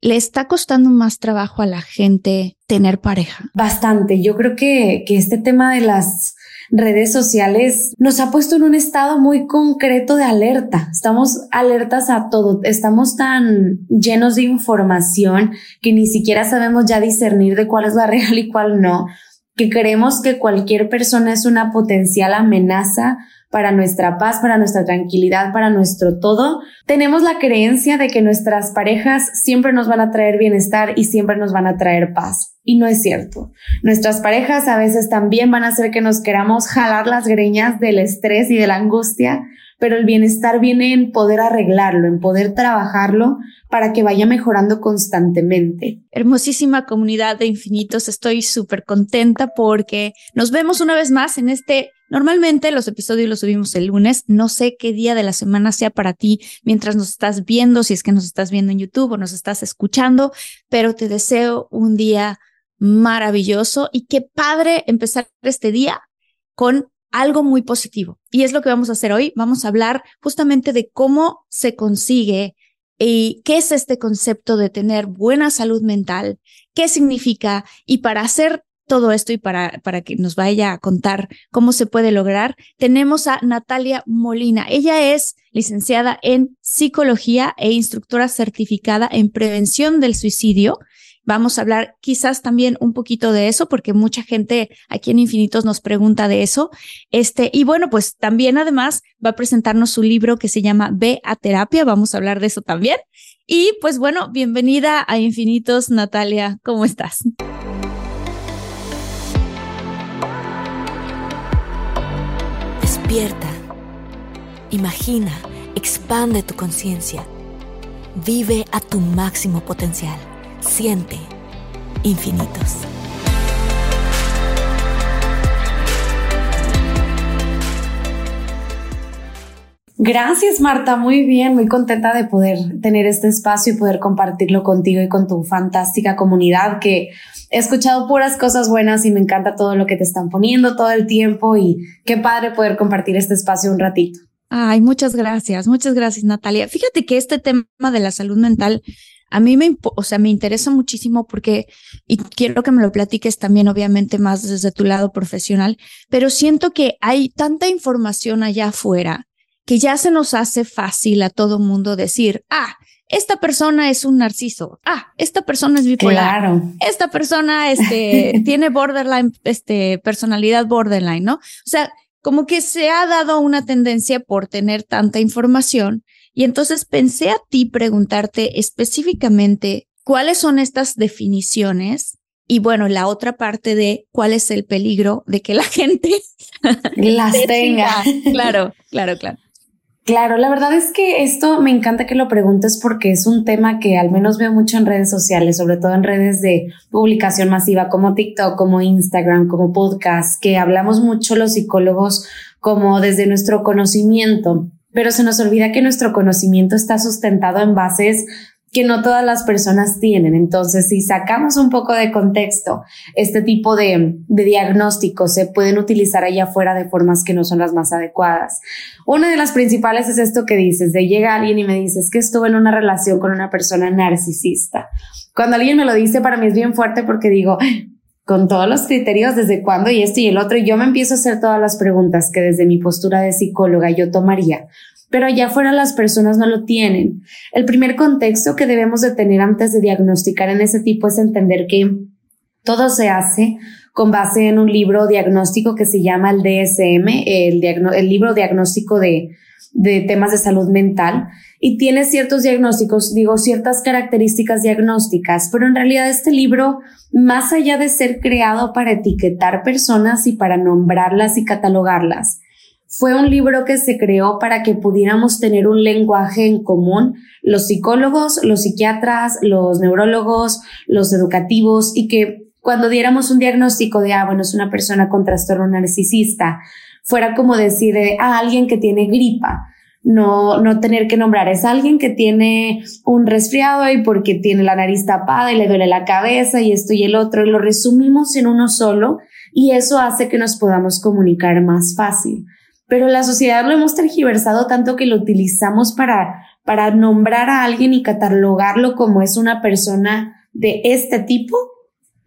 ¿Le está costando más trabajo a la gente tener pareja? Bastante. Yo creo que, que este tema de las redes sociales nos ha puesto en un estado muy concreto de alerta. Estamos alertas a todo. Estamos tan llenos de información que ni siquiera sabemos ya discernir de cuál es la real y cuál no, que creemos que cualquier persona es una potencial amenaza para nuestra paz, para nuestra tranquilidad, para nuestro todo. Tenemos la creencia de que nuestras parejas siempre nos van a traer bienestar y siempre nos van a traer paz. Y no es cierto. Nuestras parejas a veces también van a hacer que nos queramos jalar las greñas del estrés y de la angustia, pero el bienestar viene en poder arreglarlo, en poder trabajarlo para que vaya mejorando constantemente. Hermosísima comunidad de infinitos, estoy súper contenta porque nos vemos una vez más en este Normalmente los episodios los subimos el lunes. No sé qué día de la semana sea para ti mientras nos estás viendo, si es que nos estás viendo en YouTube o nos estás escuchando, pero te deseo un día maravilloso y qué padre empezar este día con algo muy positivo. Y es lo que vamos a hacer hoy. Vamos a hablar justamente de cómo se consigue y qué es este concepto de tener buena salud mental, qué significa y para hacer todo esto y para, para que nos vaya a contar cómo se puede lograr, tenemos a Natalia Molina. Ella es licenciada en psicología e instructora certificada en prevención del suicidio. Vamos a hablar quizás también un poquito de eso, porque mucha gente aquí en Infinitos nos pregunta de eso. Este, y bueno, pues también además va a presentarnos su libro que se llama Ve a terapia. Vamos a hablar de eso también. Y pues bueno, bienvenida a Infinitos, Natalia. ¿Cómo estás? Despierta. Imagina, expande tu conciencia. Vive a tu máximo potencial. Siente infinitos. Gracias Marta, muy bien, muy contenta de poder tener este espacio y poder compartirlo contigo y con tu fantástica comunidad que he escuchado puras cosas buenas y me encanta todo lo que te están poniendo todo el tiempo y qué padre poder compartir este espacio un ratito. Ay, muchas gracias, muchas gracias Natalia. Fíjate que este tema de la salud mental a mí me, o sea, me interesa muchísimo porque, y quiero que me lo platiques también, obviamente, más desde tu lado profesional, pero siento que hay tanta información allá afuera que ya se nos hace fácil a todo mundo decir, ah, esta persona es un narciso. Ah, esta persona es bipolar. Claro. Esta persona este, tiene borderline, este, personalidad borderline, ¿no? O sea, como que se ha dado una tendencia por tener tanta información. Y entonces pensé a ti preguntarte específicamente cuáles son estas definiciones y bueno, la otra parte de cuál es el peligro de que la gente las tenga. Claro, claro, claro. Claro, la verdad es que esto me encanta que lo preguntes porque es un tema que al menos veo mucho en redes sociales, sobre todo en redes de publicación masiva como TikTok, como Instagram, como podcast, que hablamos mucho los psicólogos como desde nuestro conocimiento, pero se nos olvida que nuestro conocimiento está sustentado en bases que no todas las personas tienen. Entonces, si sacamos un poco de contexto, este tipo de, de diagnósticos se pueden utilizar allá afuera de formas que no son las más adecuadas. Una de las principales es esto que dices, de llega alguien y me dices que estuve en una relación con una persona narcisista. Cuando alguien me lo dice, para mí es bien fuerte porque digo, con todos los criterios, desde cuándo y esto y el otro, yo me empiezo a hacer todas las preguntas que desde mi postura de psicóloga yo tomaría pero allá afuera las personas no lo tienen. El primer contexto que debemos de tener antes de diagnosticar en ese tipo es entender que todo se hace con base en un libro diagnóstico que se llama el DSM, el, libro diagnóstico de temas de salud mental y tiene ciertos diagnósticos, digo, ciertas características diagnósticas, pero en realidad este libro, más allá de ser creado para etiquetar personas y para nombrarlas y catalogarlas, fue un libro que se creó para que pudiéramos tener un lenguaje en común, los psicólogos, los psiquiatras, los neurólogos, los educativos, y que cuando diéramos un diagnóstico de, ah, bueno, es una persona con trastorno narcisista, fuera como decir, ah, alguien que tiene gripa no, no tener que nombrar. Es alguien que tiene un resfriado y porque tiene la nariz tapada y le duele la cabeza y esto y el otro, y lo resumimos en uno solo y eso hace que nos podamos comunicar más fácil. Pero la sociedad lo hemos tergiversado tanto que lo utilizamos para, para nombrar a alguien y catalogarlo como es una persona de este tipo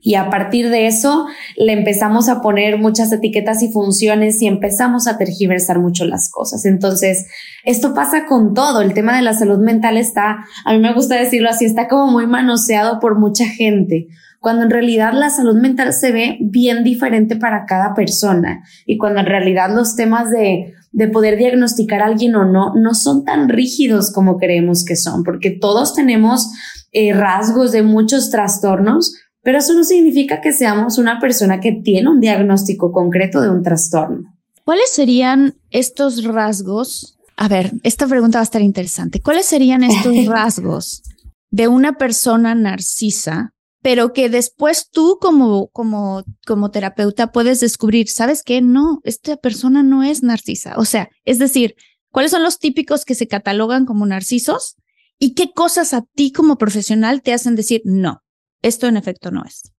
y a partir de eso le empezamos a poner muchas etiquetas y funciones y empezamos a tergiversar mucho las cosas. Entonces, esto pasa con todo. El tema de la salud mental está, a mí me gusta decirlo así, está como muy manoseado por mucha gente, cuando en realidad la salud mental se ve bien diferente para cada persona y cuando en realidad los temas de, de poder diagnosticar a alguien o no no son tan rígidos como creemos que son, porque todos tenemos eh, rasgos de muchos trastornos pero eso no significa que seamos una persona que tiene un diagnóstico concreto de un trastorno. ¿Cuáles serían estos rasgos? A ver, esta pregunta va a estar interesante. ¿Cuáles serían estos rasgos de una persona narcisa, pero que después tú como, como, como terapeuta puedes descubrir, ¿sabes qué? No, esta persona no es narcisa. O sea, es decir, ¿cuáles son los típicos que se catalogan como narcisos? ¿Y qué cosas a ti como profesional te hacen decir, no, esto en efecto no es.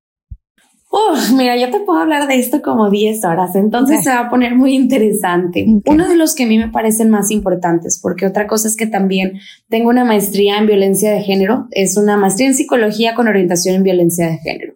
mira, yo te puedo hablar de esto como 10 horas, entonces se va a poner muy interesante. Uno de los que a mí me parecen más importantes, porque otra cosa es que también tengo una maestría en violencia de género, es una maestría en psicología con orientación en violencia de género.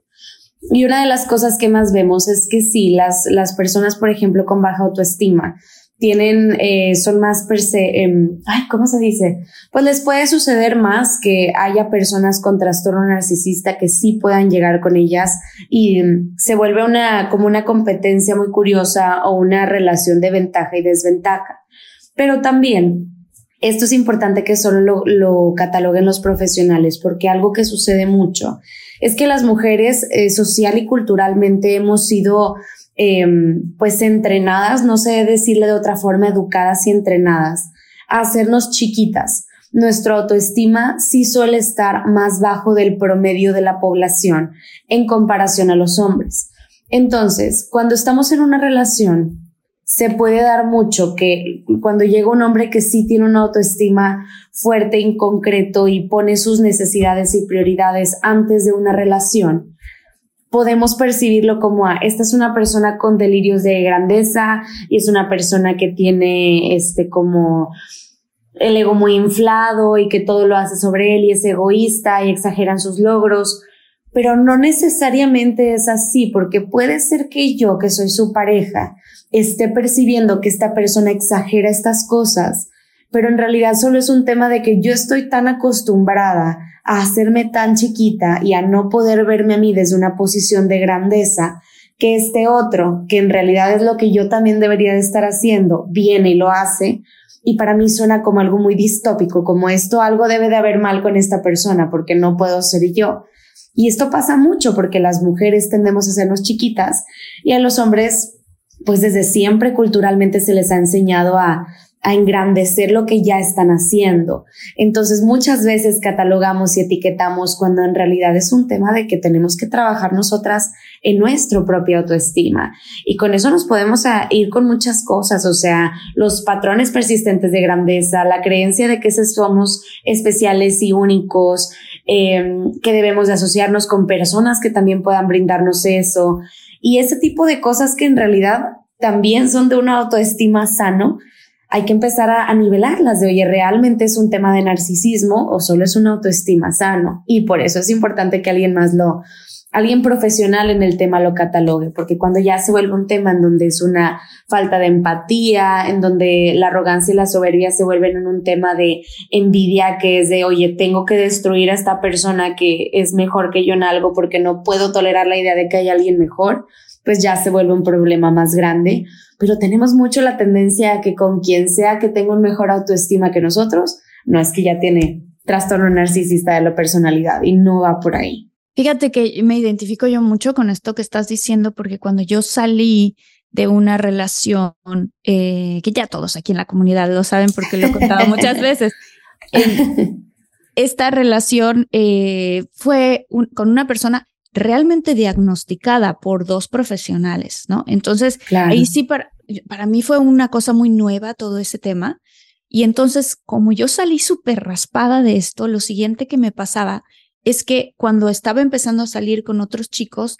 Y una de las cosas que más vemos es que sí, las, las personas, por ejemplo, con baja autoestima, tienen, eh, son más per se, em, ay, ¿cómo se dice? Pues les puede suceder más que haya personas con trastorno narcisista que sí puedan llegar con ellas y em, se vuelve una, como una competencia muy curiosa o una relación de ventaja y desventaja. Pero también, esto es importante que solo lo, lo cataloguen los profesionales porque algo que sucede mucho es que las mujeres eh, social y culturalmente hemos sido Em, pues entrenadas, no sé decirle de otra forma, educadas y entrenadas a hacernos chiquitas. Nuestra autoestima sí suele estar más bajo del promedio de la población en comparación a los hombres. Entonces, cuando estamos en una relación, se puede dar mucho que cuando llega un hombre que sí tiene una autoestima fuerte en concreto y pone sus necesidades y prioridades antes de una relación, podemos percibirlo como a, esta es una persona con delirios de grandeza y es una persona que tiene este como el ego muy inflado y que todo lo hace sobre él y es egoísta y exageran sus logros, pero no necesariamente es así, porque puede ser que yo, que soy su pareja, esté percibiendo que esta persona exagera estas cosas, pero en realidad solo es un tema de que yo estoy tan acostumbrada a hacerme tan chiquita y a no poder verme a mí desde una posición de grandeza, que este otro, que en realidad es lo que yo también debería de estar haciendo, viene y lo hace, y para mí suena como algo muy distópico, como esto algo debe de haber mal con esta persona porque no puedo ser yo. Y esto pasa mucho porque las mujeres tendemos a sernos chiquitas y a los hombres, pues desde siempre culturalmente se les ha enseñado a a engrandecer lo que ya están haciendo. Entonces muchas veces catalogamos y etiquetamos cuando en realidad es un tema de que tenemos que trabajar nosotras en nuestra propia autoestima. Y con eso nos podemos ir con muchas cosas, o sea, los patrones persistentes de grandeza, la creencia de que somos especiales y únicos, em, que debemos de asociarnos con personas que también puedan brindarnos eso. Y ese tipo de cosas que en realidad también son de una autoestima sano, hay que empezar a, nivelarlas de, oye, ¿realmente es un tema de narcisismo o solo es una autoestima sano? Y por eso es importante que alguien más lo alguien profesional en el tema lo catalogue, porque cuando ya se vuelve un tema en donde es una falta de empatía, en donde la arrogancia y la soberbia se vuelven en un tema de envidia que es de, oye, tengo que destruir a esta persona que es mejor que yo en algo porque no puedo tolerar la idea de que hay alguien mejor, pues ya se vuelve un problema más grande. Pero tenemos mucho la tendencia a que con quien sea que tenga un mejor autoestima que nosotros, no es que ya tiene trastorno narcisista de la personalidad y no va por ahí. Fíjate que me identifico yo mucho con esto que estás diciendo, porque cuando yo salí de una relación, eh, que ya todos aquí en la comunidad lo saben porque lo he contado muchas veces, esta relación eh, fue con una persona realmente diagnosticada por dos profesionales, ¿no? Entonces, ahí sí, para, para mí fue una cosa muy nueva todo ese tema. Y entonces, como yo salí súper raspada de esto, lo siguiente que me pasaba es que cuando estaba empezando a salir con otros chicos,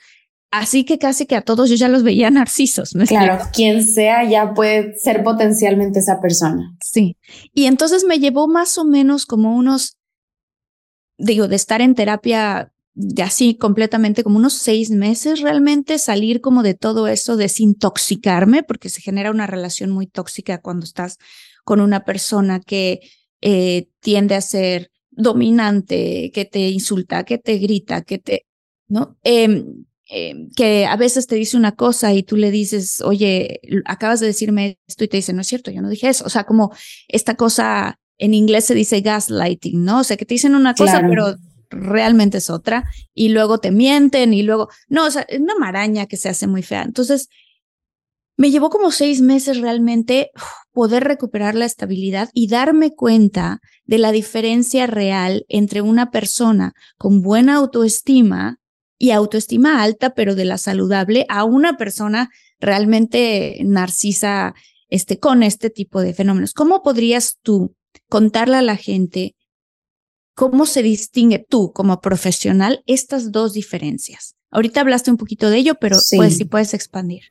así que casi que a todos yo ya los veía narcisos. claro, quien sea ya puede ser potencialmente esa persona. Sí. Y entonces me llevó más o menos como unos, digo, de estar en terapia de así completamente como unos seis meses realmente salir como de todo eso, desintoxicarme, porque se genera una relación muy tóxica cuando estás con una persona que eh, tiende a ser dominante, que te insulta, que te grita, que te, ¿no? Em, em, que a veces te dice una cosa y tú le dices, oye, acabas de decirme esto y te dice, no es cierto, yo no dije eso. O sea, como esta cosa en inglés se dice gaslighting, ¿no? O sea, que te dicen una cosa, pero realmente es otra y luego te mienten y luego, no, o sea, es una maraña que se hace muy fea. Entonces, me llevó como seis meses realmente poder recuperar la estabilidad y darme cuenta de la diferencia real entre una persona con buena autoestima y autoestima alta, pero de la saludable, a una persona realmente narcisa este, con este tipo de fenómenos. ¿Cómo podrías tú contarle a la gente cómo se distingue tú como profesional estas dos diferencias? Ahorita hablaste un poquito de ello, pero pues si puedes expandir.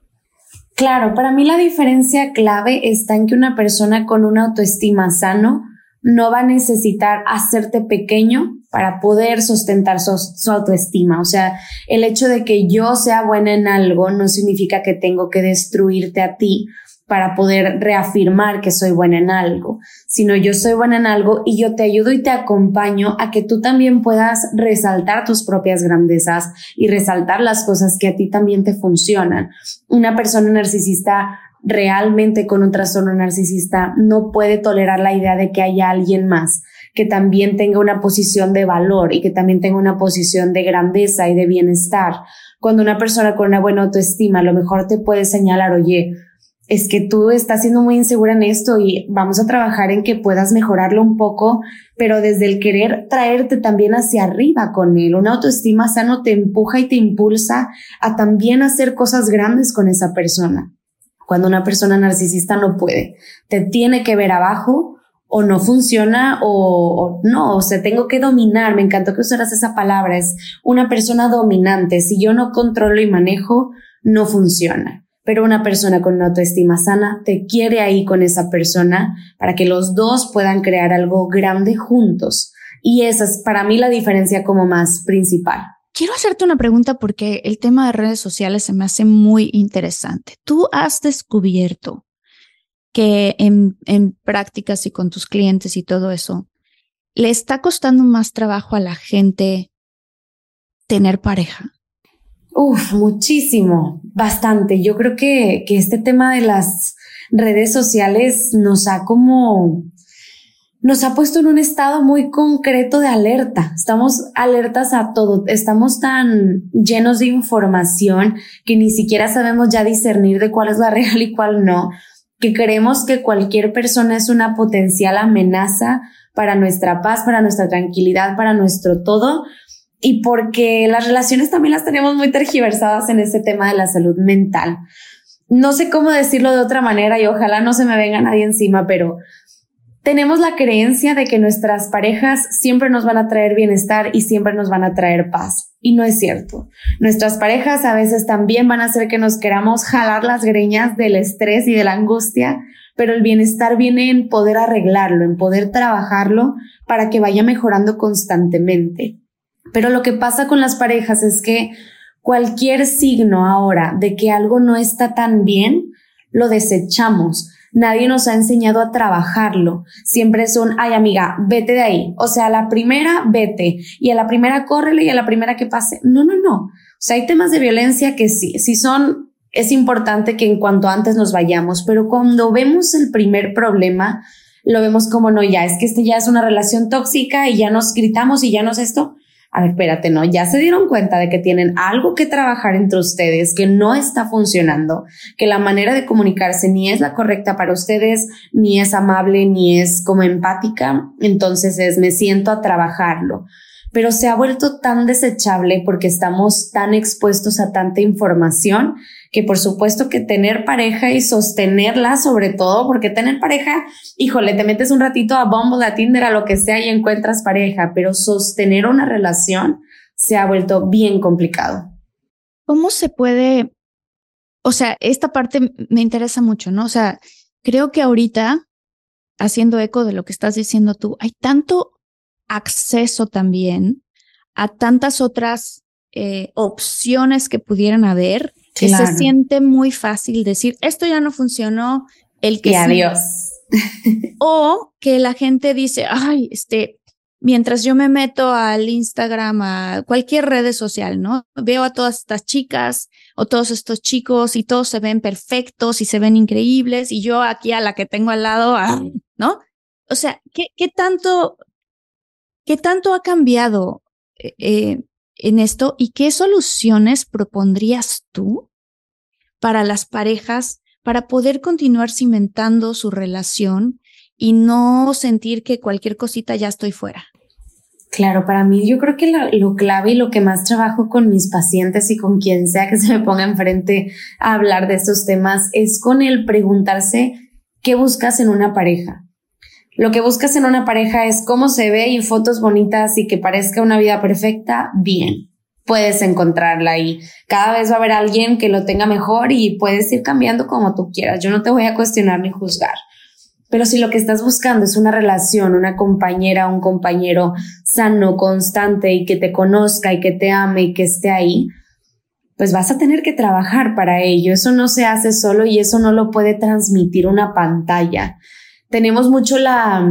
Claro, para mí la diferencia clave está en que una persona con una autoestima sano no va a necesitar hacerte pequeño para poder sustentar su, su, autoestima. O sea, el hecho de que yo sea buena en algo no significa que tengo que destruirte a ti para poder reafirmar que soy buena en algo, sino yo soy buena en algo y yo te ayudo y te acompaño a que tú también puedas resaltar tus propias grandezas y resaltar las cosas que a ti también te funcionan. Una persona narcisista realmente con un trastorno narcisista no puede tolerar la idea de que haya alguien más que también tenga una posición de valor y que también tenga una posición de grandeza y de bienestar. Cuando una persona con una buena autoestima a lo mejor te puede señalar, oye, es que tú estás siendo muy insegura en esto y vamos a trabajar en que puedas mejorarlo un poco, pero desde el querer traerte también hacia arriba con él. Una autoestima sano te empuja y te impulsa a también hacer cosas grandes con esa persona. Cuando una persona narcisista no puede, te tiene que ver abajo o no funciona o, o, no, o sea, tengo que dominar. Me encantó que usaras esa palabra. Es una persona dominante. Si yo no controlo y manejo, no funciona pero una persona con una autoestima sana te quiere ahí con esa persona para que los dos puedan crear algo grande juntos. Y esa es para mí la diferencia como más principal. Quiero hacerte una pregunta porque el tema de redes sociales se me hace muy interesante. Tú has descubierto que en, en prácticas y con tus clientes y todo eso, le está costando más trabajo a la gente tener pareja. Uf, muchísimo, bastante. Yo creo que, que este tema de las redes sociales nos ha como, nos ha puesto en un estado muy concreto de alerta. Estamos alertas a todo. Estamos tan llenos de información que ni siquiera sabemos ya discernir de cuál es la real y cuál no, que creemos que cualquier persona es una potencial amenaza para nuestra paz, para nuestra tranquilidad, para nuestro todo y porque las relaciones también las tenemos muy tergiversadas en ese tema de la salud mental. No sé cómo decirlo de otra manera y ojalá no se me venga nadie encima, pero tenemos la creencia de que nuestras parejas siempre nos van a traer bienestar y siempre nos van a traer paz. Y no es cierto. Nuestras parejas a veces también van a hacer que nos queramos jalar las greñas del estrés y de la angustia, pero el bienestar viene en poder arreglarlo, en poder trabajarlo para que vaya mejorando constantemente. Pero lo que pasa con las parejas es que Cualquier signo ahora de que algo no está tan bien, lo desechamos. Nadie nos ha enseñado a trabajarlo. Siempre son, ay amiga, vete de ahí. O sea, a la primera, vete. Y a la primera, córrele y a la primera que pase. No, no, no. O sea, hay temas de violencia que sí, sí son, es importante que en cuanto antes nos vayamos, pero cuando vemos el primer problema, lo vemos como no, ya es que este ya es una relación tóxica y ya nos gritamos y ya nos esto a ver, espérate, no, ya se dieron cuenta de que tienen algo que trabajar entre ustedes, que no está funcionando, que la manera de comunicarse ni es la correcta para ustedes, ni es amable, ni es como empática, entonces es me siento a trabajarlo pero se ha vuelto tan desechable porque estamos tan expuestos a tanta información que por supuesto que tener pareja y sostenerla sobre todo, porque tener pareja, híjole, te metes un ratito a Bumble, a Tinder, a lo que sea y encuentras pareja, pero sostener una relación se ha vuelto bien complicado. ¿Cómo se puede, o sea, esta parte me interesa mucho, ¿no? O sea, creo que ahorita, haciendo eco de lo que estás diciendo tú, hay tanto acceso también a tantas otras eh, opciones que pudieran haber, que se siente muy fácil decir, esto ya no funcionó, el que... Y adiós. o que la gente dice, ay, este, mientras yo me meto al Instagram, a cualquier red social, ¿no? Veo a todas estas chicas o todos estos chicos y todos se ven perfectos y se ven increíbles y yo aquí a la que tengo al lado, ah, ¿no? O sea, ¿qué, qué tanto ¿Qué tanto ha cambiado eh, eh, en esto y qué soluciones propondrías tú para las parejas para poder continuar cimentando su relación y no sentir que cualquier cosita ya estoy fuera? Claro, para mí yo creo que lo, clave y lo que más trabajo con mis pacientes y con quien sea que se me ponga enfrente a hablar de estos temas es con el preguntarse qué buscas en una pareja. Lo que buscas en una pareja es cómo se ve y fotos bonitas y que parezca una vida perfecta, bien. Puedes encontrarla ahí. Cada vez va a haber alguien que lo tenga mejor y puedes ir cambiando como tú quieras. Yo no te voy a cuestionar ni juzgar. Pero si lo que estás buscando es una relación, una compañera, un compañero sano, constante y que te conozca y que te ame y que esté ahí, pues vas a tener que trabajar para ello. Eso no se hace solo y eso no lo puede transmitir una pantalla tenemos mucho la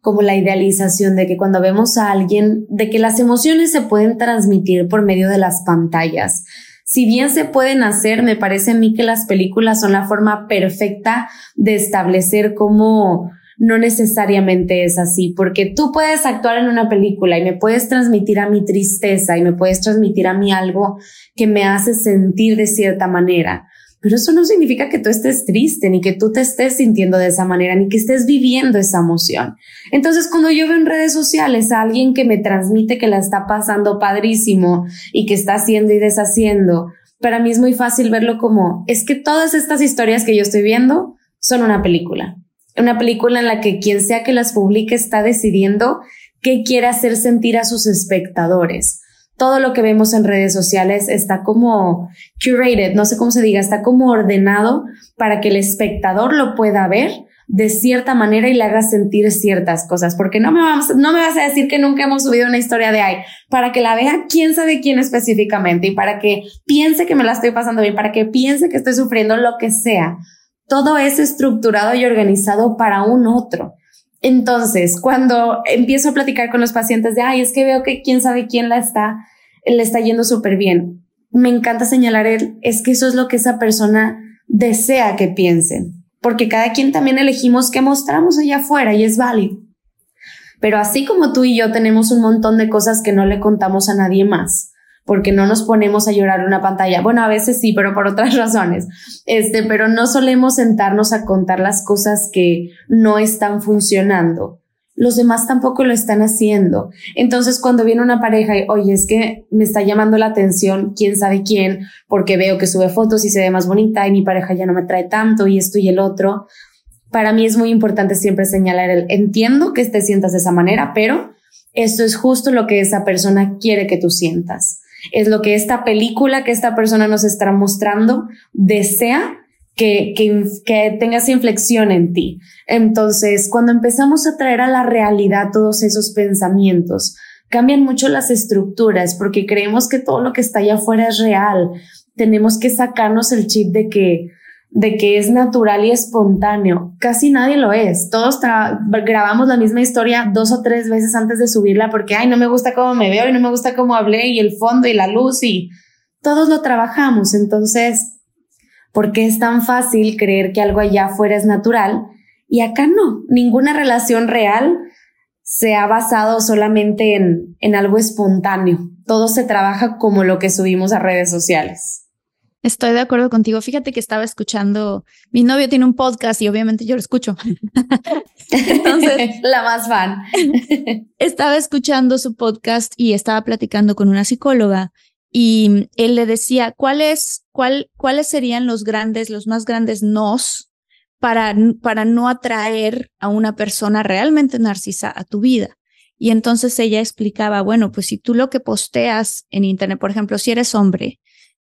como la idealización de que cuando vemos a alguien, de que las emociones se pueden transmitir por medio de las pantallas. Si bien se pueden hacer, me parece a mí que las películas son la forma perfecta de establecer cómo no necesariamente es así, porque tú puedes actuar en una película y me puedes transmitir a mi tristeza y me puedes transmitir a mí algo que me hace sentir de cierta manera pero eso no significa que tú estés triste, ni que tú te estés sintiendo de esa manera, ni que estés viviendo esa emoción. Entonces, cuando yo veo en redes sociales a alguien que me transmite que la está pasando padrísimo y que está haciendo y deshaciendo, para mí es muy fácil verlo como, es que todas estas historias que yo estoy viendo son una película. Una película en la que quien sea que las publique está decidiendo qué quiere hacer sentir a sus espectadores todo lo que vemos en redes sociales está como curated, no sé cómo se diga, está como ordenado para que el espectador lo pueda ver de cierta manera y le haga sentir ciertas cosas, porque no me, vamos, no me vas a decir que nunca hemos subido una historia de ahí, para que la vea quién sabe quién específicamente y para que piense que me la estoy pasando bien, para que piense que estoy sufriendo lo que sea. Todo es estructurado y organizado para un otro. Entonces, cuando empiezo a platicar con los pacientes de, ay, es que veo que quién sabe quién la está, le está yendo súper bien. Me encanta señalar él, es que eso es lo que esa persona desea que piensen, porque cada quien también elegimos qué mostramos allá afuera y es válido. Pero así como tú y yo tenemos un montón de cosas que no le contamos a nadie más, porque no nos ponemos a llorar una pantalla. Bueno, a veces sí, pero por otras razones. Este, pero no solemos sentarnos a contar las cosas que no están funcionando los demás tampoco lo están haciendo. Entonces, cuando viene una pareja y, oye, es que me está llamando la atención quién sabe quién, porque veo que sube fotos y se ve más bonita y mi pareja ya no me trae tanto y esto y el otro, para mí es muy importante siempre señalar el, entiendo que te sientas de esa manera, pero esto es justo lo que esa persona quiere que tú sientas. Es lo que esta película que esta persona nos está mostrando desea que, que, que tengas inflexión en ti. Entonces, cuando empezamos a traer a la realidad todos esos pensamientos, cambian mucho las estructuras porque creemos que todo lo que está allá afuera es real. Tenemos que sacarnos el chip de que de que es natural y espontáneo. Casi nadie lo es. Todos grabamos la misma historia dos o tres veces antes de subirla porque, ay, no me gusta cómo me veo y no me gusta cómo hablé y el fondo y la luz y todos lo trabajamos. Entonces, ¿por qué es tan fácil creer que algo allá afuera es natural y acá no? Ninguna relación real se ha basado solamente en, en algo espontáneo. Todo se trabaja como lo que subimos a redes sociales. Estoy de acuerdo contigo. Fíjate que estaba escuchando, mi novio tiene un podcast y obviamente yo lo escucho. Entonces, la más fan. estaba escuchando su podcast y estaba platicando con una psicóloga y él le decía, ¿cuáles, cuál, cuáles serían los grandes, los más grandes nos para, para no atraer a una persona realmente narcisa a tu vida. Y entonces ella explicaba, bueno, pues si tú lo que posteas en Internet, por ejemplo, si eres hombre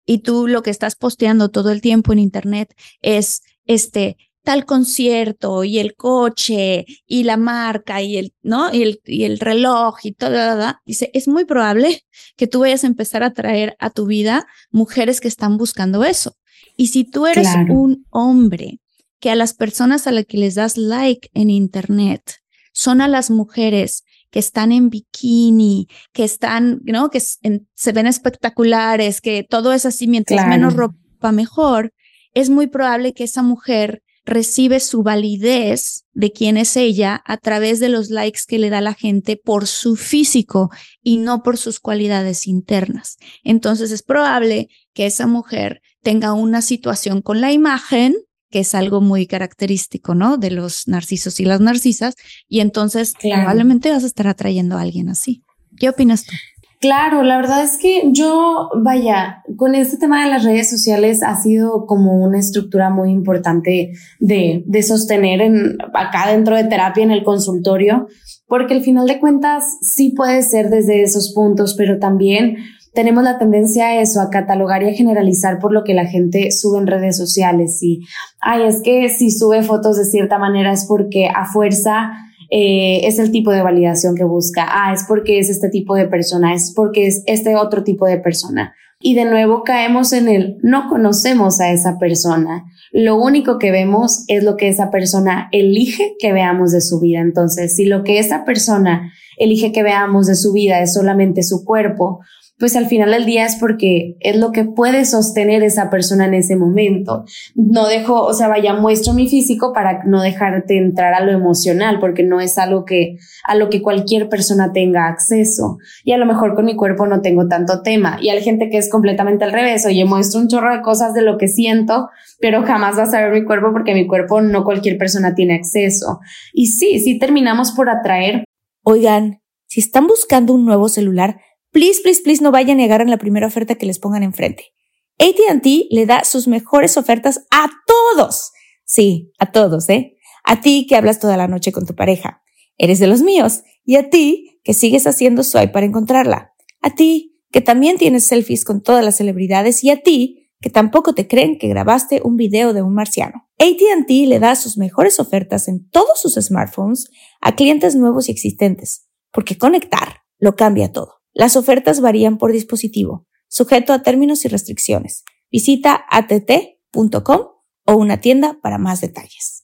y tú lo que estás posteando todo el tiempo en Internet es este tal concierto y el coche y la marca y el, ¿no? Y el, y el reloj y todo, dice, es muy probable que tú vayas a empezar a atraer a tu vida mujeres que están buscando eso. Y si tú eres un hombre que a las personas a las que les das like en Internet son a las mujeres que están en bikini, que están, ¿no? Que se ven espectaculares, que todo es así, mientras menos ropa mejor, es muy probable que esa mujer recibe su validez de quién es ella a través de los likes que le da la gente por su físico y no por sus cualidades internas. Entonces es probable que esa mujer tenga una situación con la imagen que es algo muy característico, ¿no? De los narcisos y las narcisas, y entonces probablemente vas a estar atrayendo a alguien así. ¿Qué opinas tú? Claro, la verdad es que yo, vaya, con este tema de las redes sociales ha sido como una estructura muy importante de, de sostener en, acá dentro de terapia en el consultorio, porque al final de cuentas sí puede ser desde esos puntos, pero también tenemos la tendencia a eso, a catalogar y a generalizar por lo que la gente sube en redes sociales. Y, ay, es que si sube fotos de cierta manera es porque a fuerza eh, es el tipo de validación que busca. Ah, es porque es este tipo de persona, es porque es este otro tipo de persona. Y de nuevo caemos en el no conocemos a esa persona. Lo único que vemos es lo que esa persona elige que veamos de su vida. Entonces, si lo que esa persona elige que veamos de su vida es solamente su cuerpo, pues al final del día es porque es lo que puede sostener esa persona en ese momento. No dejo, o sea, vaya, muestro mi físico para no dejarte entrar a lo emocional, porque no es algo que, a lo que cualquier persona tenga acceso. Y a lo mejor con mi cuerpo no tengo tanto tema. Y hay gente que es completamente al revés, oye, muestro un chorro de cosas de lo que siento, pero jamás vas a ver mi cuerpo porque mi cuerpo no cualquier persona tiene acceso. Y sí, sí terminamos por atraer. Oigan, si están buscando un nuevo celular, please, please, please no vayan a negar en la primera oferta que les pongan enfrente. ATT le da sus mejores ofertas a todos. Sí, a todos, ¿eh? A ti que hablas toda la noche con tu pareja. Eres de los míos. Y a ti que sigues haciendo swipe para encontrarla. A ti que también tienes selfies con todas las celebridades. Y a ti que tampoco te creen que grabaste un video de un marciano. ATT le da sus mejores ofertas en todos sus smartphones a clientes nuevos y existentes. Porque conectar lo cambia todo. Las ofertas varían por dispositivo, sujeto a términos y restricciones. Visita att.com o una tienda para más detalles.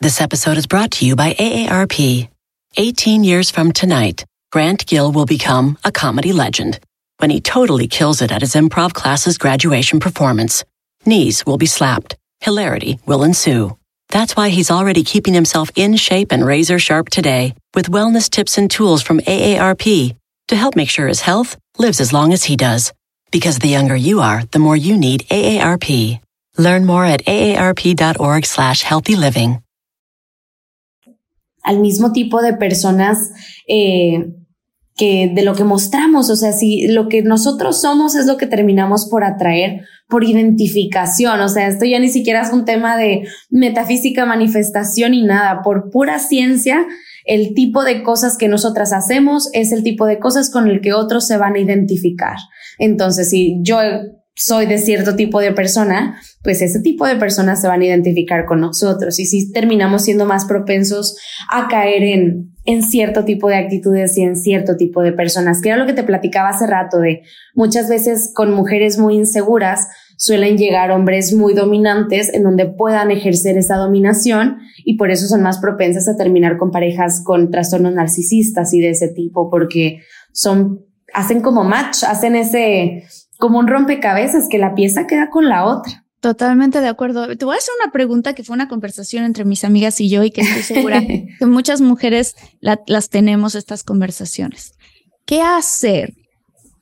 This episode is brought to you by AARP. 18 years from tonight, Grant Gill will become a comedy legend when he totally kills it at his improv class's graduation performance. Knees will be slapped. Hilarity will ensue. That's why he's already keeping himself in shape and razor sharp today with wellness tips and tools from AARP to help make sure his health lives as long as he does. Because the younger you are, the more you need AARP. Learn more at aarp.org slash healthy living. Al mismo tipo de personas eh, que de lo que mostramos, o sea, si lo que nosotros somos es lo que terminamos por atraer por identificación, o sea, esto ya ni siquiera es un tema de metafísica, manifestación y nada, por pura ciencia, el tipo de cosas que nosotras hacemos es el tipo de cosas con el que otros se van a identificar. Entonces, si yo soy de cierto tipo de persona, pues ese tipo de personas se van a identificar con nosotros y si terminamos siendo más propensos a caer en en cierto tipo de actitudes y en cierto tipo de personas, que era lo que te platicaba hace rato de muchas veces con mujeres muy inseguras suelen llegar hombres muy dominantes en donde puedan ejercer esa dominación y por eso son más propensas a terminar con parejas con trastornos narcisistas y de ese tipo, porque son, hacen como match, hacen ese, como un rompecabezas que la pieza queda con la otra. Totalmente de acuerdo. Te voy a hacer una pregunta que fue una conversación entre mis amigas y yo y que estoy segura que muchas mujeres las tenemos estas conversaciones. ¿Qué hacer?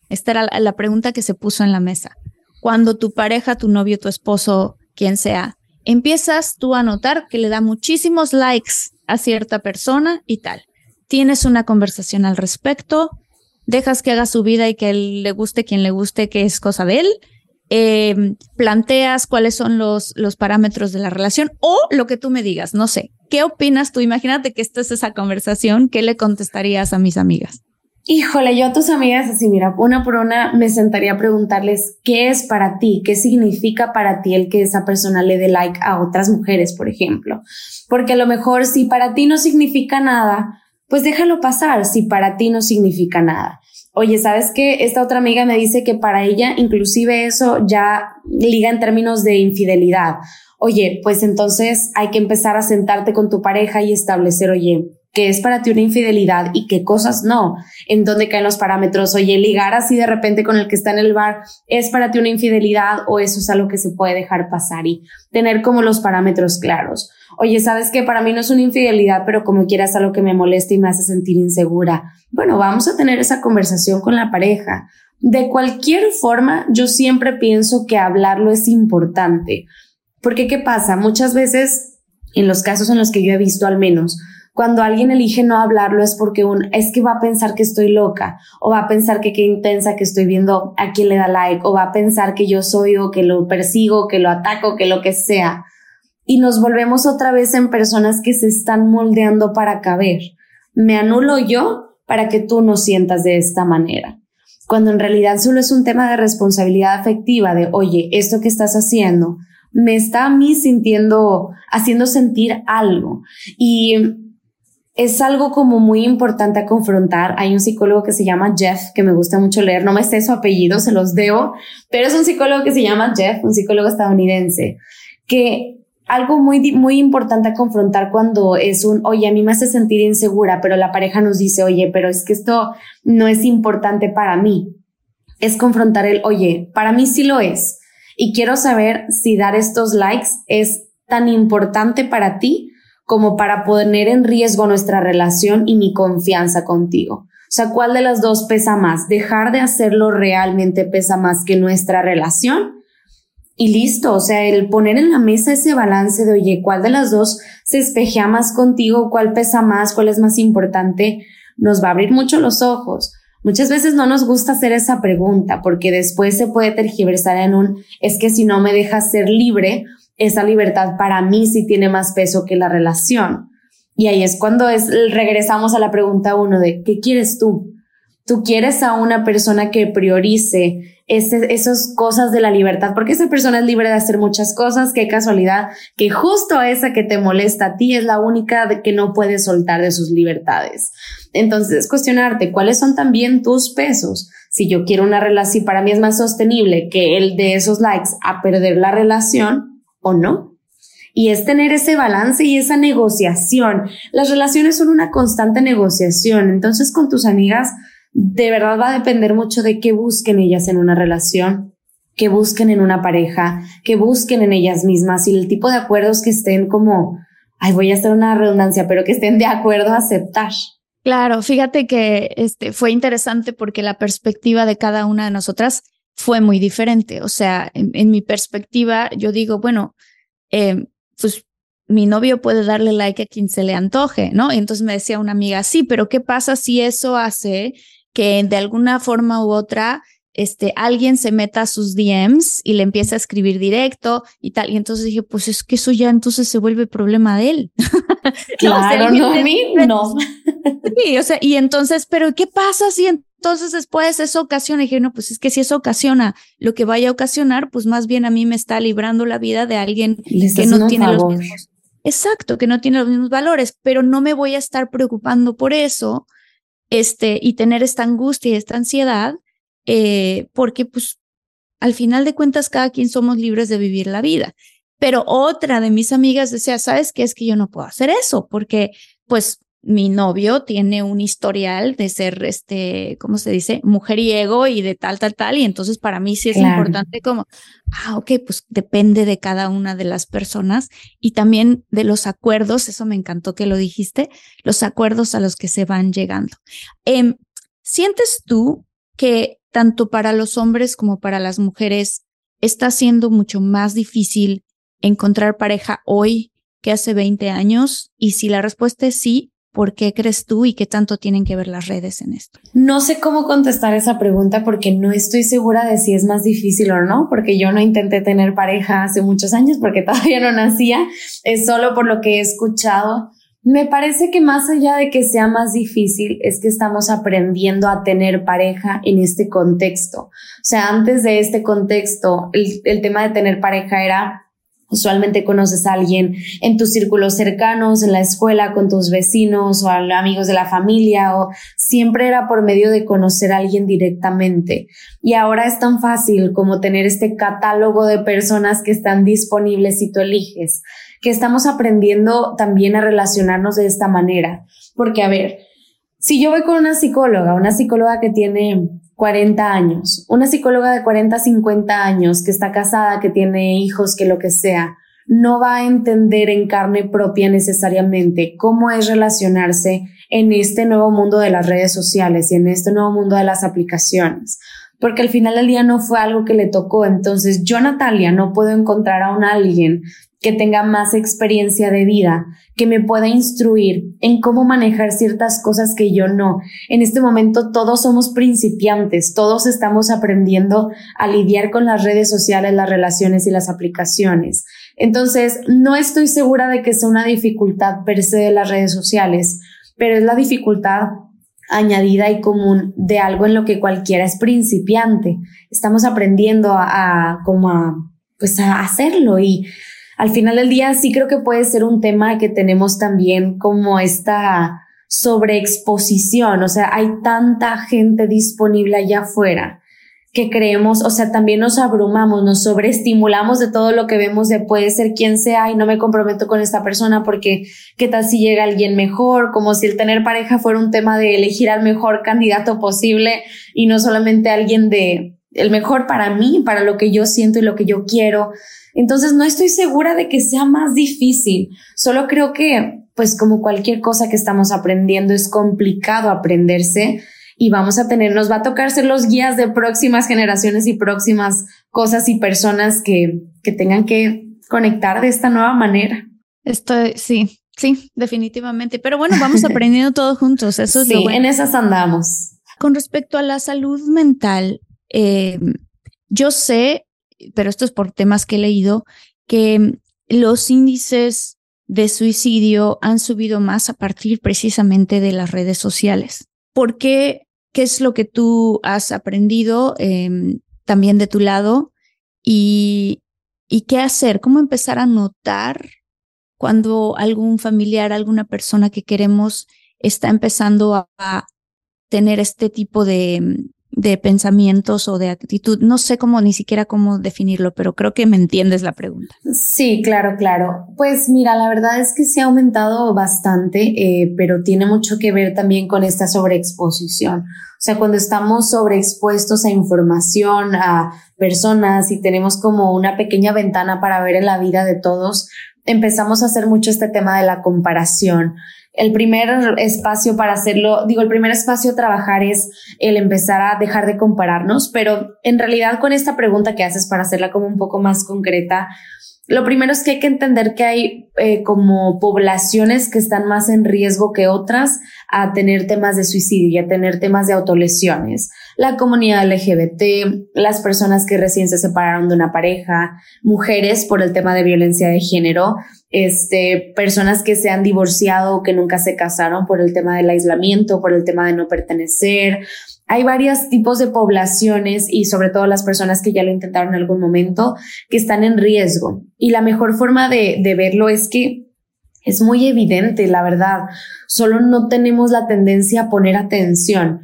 Esta era la pregunta que se puso en la mesa cuando tu pareja, tu novio, tu esposo, quien sea, empiezas tú a notar que le da muchísimos likes a cierta persona y tal. Tienes una conversación al respecto, dejas que haga su vida y que él le guste quien le guste, que es cosa de él. Em, planteas cuáles son los, los parámetros de la relación o lo que tú me digas, no sé. ¿Qué opinas tú? Imagínate que esta es esa conversación, ¿qué le contestarías a mis amigas? Híjole, yo a tus amigas así, mira, una por una me sentaría a preguntarles qué es para ti, qué significa para ti el que esa persona le dé like a otras mujeres, por ejemplo. Porque a lo mejor si para ti no significa nada, pues déjalo pasar si para ti no significa nada. Oye, ¿sabes qué? Esta otra amiga me dice que para ella inclusive eso ya liga en términos de infidelidad. Oye, pues entonces hay que empezar a sentarte con tu pareja y establecer, oye, qué es para ti una infidelidad y qué cosas no, en dónde caen los parámetros. Oye, ligar así de repente con el que está en el bar es para ti una infidelidad o eso es algo que se puede dejar pasar y tener como los parámetros claros. Oye, sabes que para mí no es una infidelidad, pero como quieras algo que me moleste y me hace sentir insegura. Bueno, vamos a tener esa conversación con la pareja. De cualquier forma, yo siempre pienso que hablarlo es importante. Porque, ¿qué pasa? Muchas veces, en los casos en los que yo he visto al menos, cuando alguien elige no hablarlo es porque un, es que va a pensar que estoy loca o va a pensar que qué intensa que estoy viendo a quien le da like o va a pensar que yo soy o que lo persigo, que lo ataco, que lo que sea. Y nos volvemos otra vez en personas que se están moldeando para caber. Me anulo yo para que tú no sientas de esta manera. Cuando en realidad solo es un tema de responsabilidad afectiva de, oye, esto que estás haciendo me está a mí sintiendo, haciendo sentir algo. Y es algo como muy importante a confrontar. Hay un psicólogo que se llama Jeff, que me gusta mucho leer, no me sé su apellido, se los debo, pero es un psicólogo que se llama Jeff, un psicólogo estadounidense, que algo muy, muy importante a confrontar cuando es un, oye, a mí me hace sentir insegura, pero la pareja nos dice, oye, pero es que esto no es importante para mí. Es confrontar el, oye, para mí sí lo es. Y quiero saber si dar estos likes es tan importante para ti como para poner en riesgo nuestra relación y mi confianza contigo. O sea, ¿cuál de las dos pesa más? ¿Dejar de hacerlo realmente pesa más que nuestra relación? Y listo, o sea, el poner en la mesa ese balance de, oye, ¿cuál de las dos se espejea más contigo? ¿Cuál pesa más? ¿Cuál es más importante? Nos va a abrir mucho los ojos. Muchas veces no nos gusta hacer esa pregunta porque después se puede tergiversar en un, es que si no me dejas ser libre, esa libertad para mí sí tiene más peso que la relación. Y ahí es cuando es, regresamos a la pregunta uno de, ¿qué quieres tú? Tú quieres a una persona que priorice ese, esas cosas de la libertad, porque esa persona es libre de hacer muchas cosas, qué casualidad que justo esa que te molesta a ti es la única que no puedes soltar de sus libertades. Entonces, cuestionarte cuáles son también tus pesos. Si yo quiero una relación, para mí es más sostenible que el de esos likes a perder la relación, o no. Y es tener ese balance y esa negociación. Las relaciones son una constante negociación. Entonces con tus amigas, de verdad va a depender mucho de qué busquen ellas en una relación, qué busquen en una pareja, qué busquen en ellas mismas y el tipo de acuerdos que estén como, ay, voy a hacer una redundancia, pero que estén de acuerdo a aceptar. Claro, fíjate que este fue interesante porque la perspectiva de cada una de nosotras fue muy diferente. O sea, en, mi perspectiva, yo digo, bueno, eh, pues mi novio puede darle like a quien se le antoje, ¿no? Y entonces me decía una amiga, sí, pero ¿qué pasa si eso hace que de alguna forma u otra este, alguien se meta a sus DMs y le empieza a escribir directo y tal. Y entonces dije, pues es que eso ya entonces se vuelve problema de él. Claro, no, a mí no. Sí, o sea, y entonces, pero ¿qué pasa si entonces después eso ocasiona? Y dije, no, pues es que si eso ocasiona lo que vaya a ocasionar, pues más bien a mí me está librando la vida de alguien que no tiene los mismos exacto, que no tiene los mismos valores, pero no me voy a estar preocupando por eso, este, y tener esta angustia y esta ansiedad, eh, porque pues al final de cuentas cada quien somos libres de vivir la vida. Pero otra de mis amigas decía, ¿sabes qué? Es que yo no puedo hacer eso porque pues mi novio tiene un historial de ser, este, ¿cómo se dice? Mujeriego y de tal, tal, tal. Y entonces para mí sí es importante como, ah, ok, pues depende de cada una de las personas y también de los acuerdos, eso me encantó que lo dijiste, los acuerdos a los que se van llegando. Em, ¿Sientes tú que tanto para los hombres como para las mujeres está siendo mucho más difícil encontrar pareja hoy que hace 20 años? Y si la respuesta es sí, ¿por qué crees tú y qué tanto tienen que ver las redes en esto? No sé cómo contestar esa pregunta porque no estoy segura de si es más difícil o no, porque yo no intenté tener pareja hace muchos años porque todavía no nacía, es solo por lo que he escuchado. Me parece que más allá de que sea más difícil, es que estamos aprendiendo a tener pareja en este contexto. O sea, antes de este contexto, el, el tema de tener pareja era Usualmente conoces a alguien en tus círculos cercanos, en la escuela, con tus vecinos o amigos de la familia, o siempre era por medio de conocer a alguien directamente. Y ahora es tan fácil como tener este catálogo de personas que están disponibles y tú eliges, que estamos aprendiendo también a relacionarnos de esta manera. Porque, a ver, si yo voy con una psicóloga, una psicóloga que tiene 40 años, una psicóloga de 40, 50 años que está casada, que tiene hijos, que lo que sea, no va a entender en carne propia necesariamente cómo es relacionarse en este nuevo mundo de las redes sociales y en este nuevo mundo de las aplicaciones. Porque al final del día no fue algo que le tocó. Entonces yo, Natalia, no puedo encontrar a un alguien que tenga más experiencia de vida, que me pueda instruir en cómo manejar ciertas cosas que yo no. En este momento todos somos principiantes, todos estamos aprendiendo a lidiar con las redes sociales, las relaciones y las aplicaciones. Entonces, no estoy segura de que sea una dificultad per se de las redes sociales, pero es la dificultad añadida y común de algo en lo que cualquiera es principiante. Estamos aprendiendo a, a como a, pues a hacerlo y al final del día sí creo que puede ser un tema que tenemos también como esta sobreexposición, o sea, hay tanta gente disponible allá afuera que creemos, o sea, también nos abrumamos, nos sobreestimulamos de todo lo que vemos de puede ser quien sea y no me comprometo con esta persona porque qué tal si llega alguien mejor, como si el tener pareja fuera un tema de elegir al mejor candidato posible y no solamente alguien de el mejor para mí, para lo que yo siento y lo que yo quiero. Entonces no estoy segura de que sea más difícil. Solo creo que, pues como cualquier cosa que estamos aprendiendo, es complicado aprenderse y vamos a tener, nos va a tocar ser los guías de próximas generaciones y próximas cosas y personas que, que tengan que conectar de esta nueva manera. Estoy, sí, sí, definitivamente. Pero bueno, vamos aprendiendo todos juntos. Eso es sí, lo bueno. en esas andamos. Con respecto a la salud mental, eh, yo sé pero esto es por temas que he leído, que los índices de suicidio han subido más a partir precisamente de las redes sociales. ¿Por qué? ¿Qué es lo que tú has aprendido em, también de tu lado? Y, ¿Y qué hacer? ¿Cómo empezar a notar cuando algún familiar, alguna persona que queremos está empezando a tener este tipo de, de pensamientos o de actitud. No sé cómo, ni siquiera cómo definirlo, pero creo que me entiendes la pregunta. Sí, claro, claro. Pues mira, la verdad es que se ha aumentado bastante, eh, pero tiene mucho que ver también con esta sobreexposición. O sea, cuando estamos sobreexpuestos a información, a personas y tenemos como una pequeña ventana para ver en la vida de todos, empezamos a hacer mucho este tema de la comparación el primer espacio para hacerlo, digo, el primer espacio a trabajar es el empezar a dejar de compararnos, pero en realidad con esta pregunta que haces para hacerla como un poco más concreta, lo primero es que hay que entender que hay eh, como poblaciones que están más en riesgo que otras a tener temas de suicidio y a tener temas de autolesiones. La comunidad LGBT, las personas que recién se separaron de una pareja, mujeres por el tema de violencia de género, este, personas que se han divorciado o que nunca se casaron por el tema del aislamiento, por el tema de no pertenecer, hay varios tipos de poblaciones y sobre todo las personas que ya lo intentaron en algún momento que están en riesgo. Y la mejor forma de, de verlo es que Es muy evidente, la verdad. Solo no tenemos la tendencia a poner atención.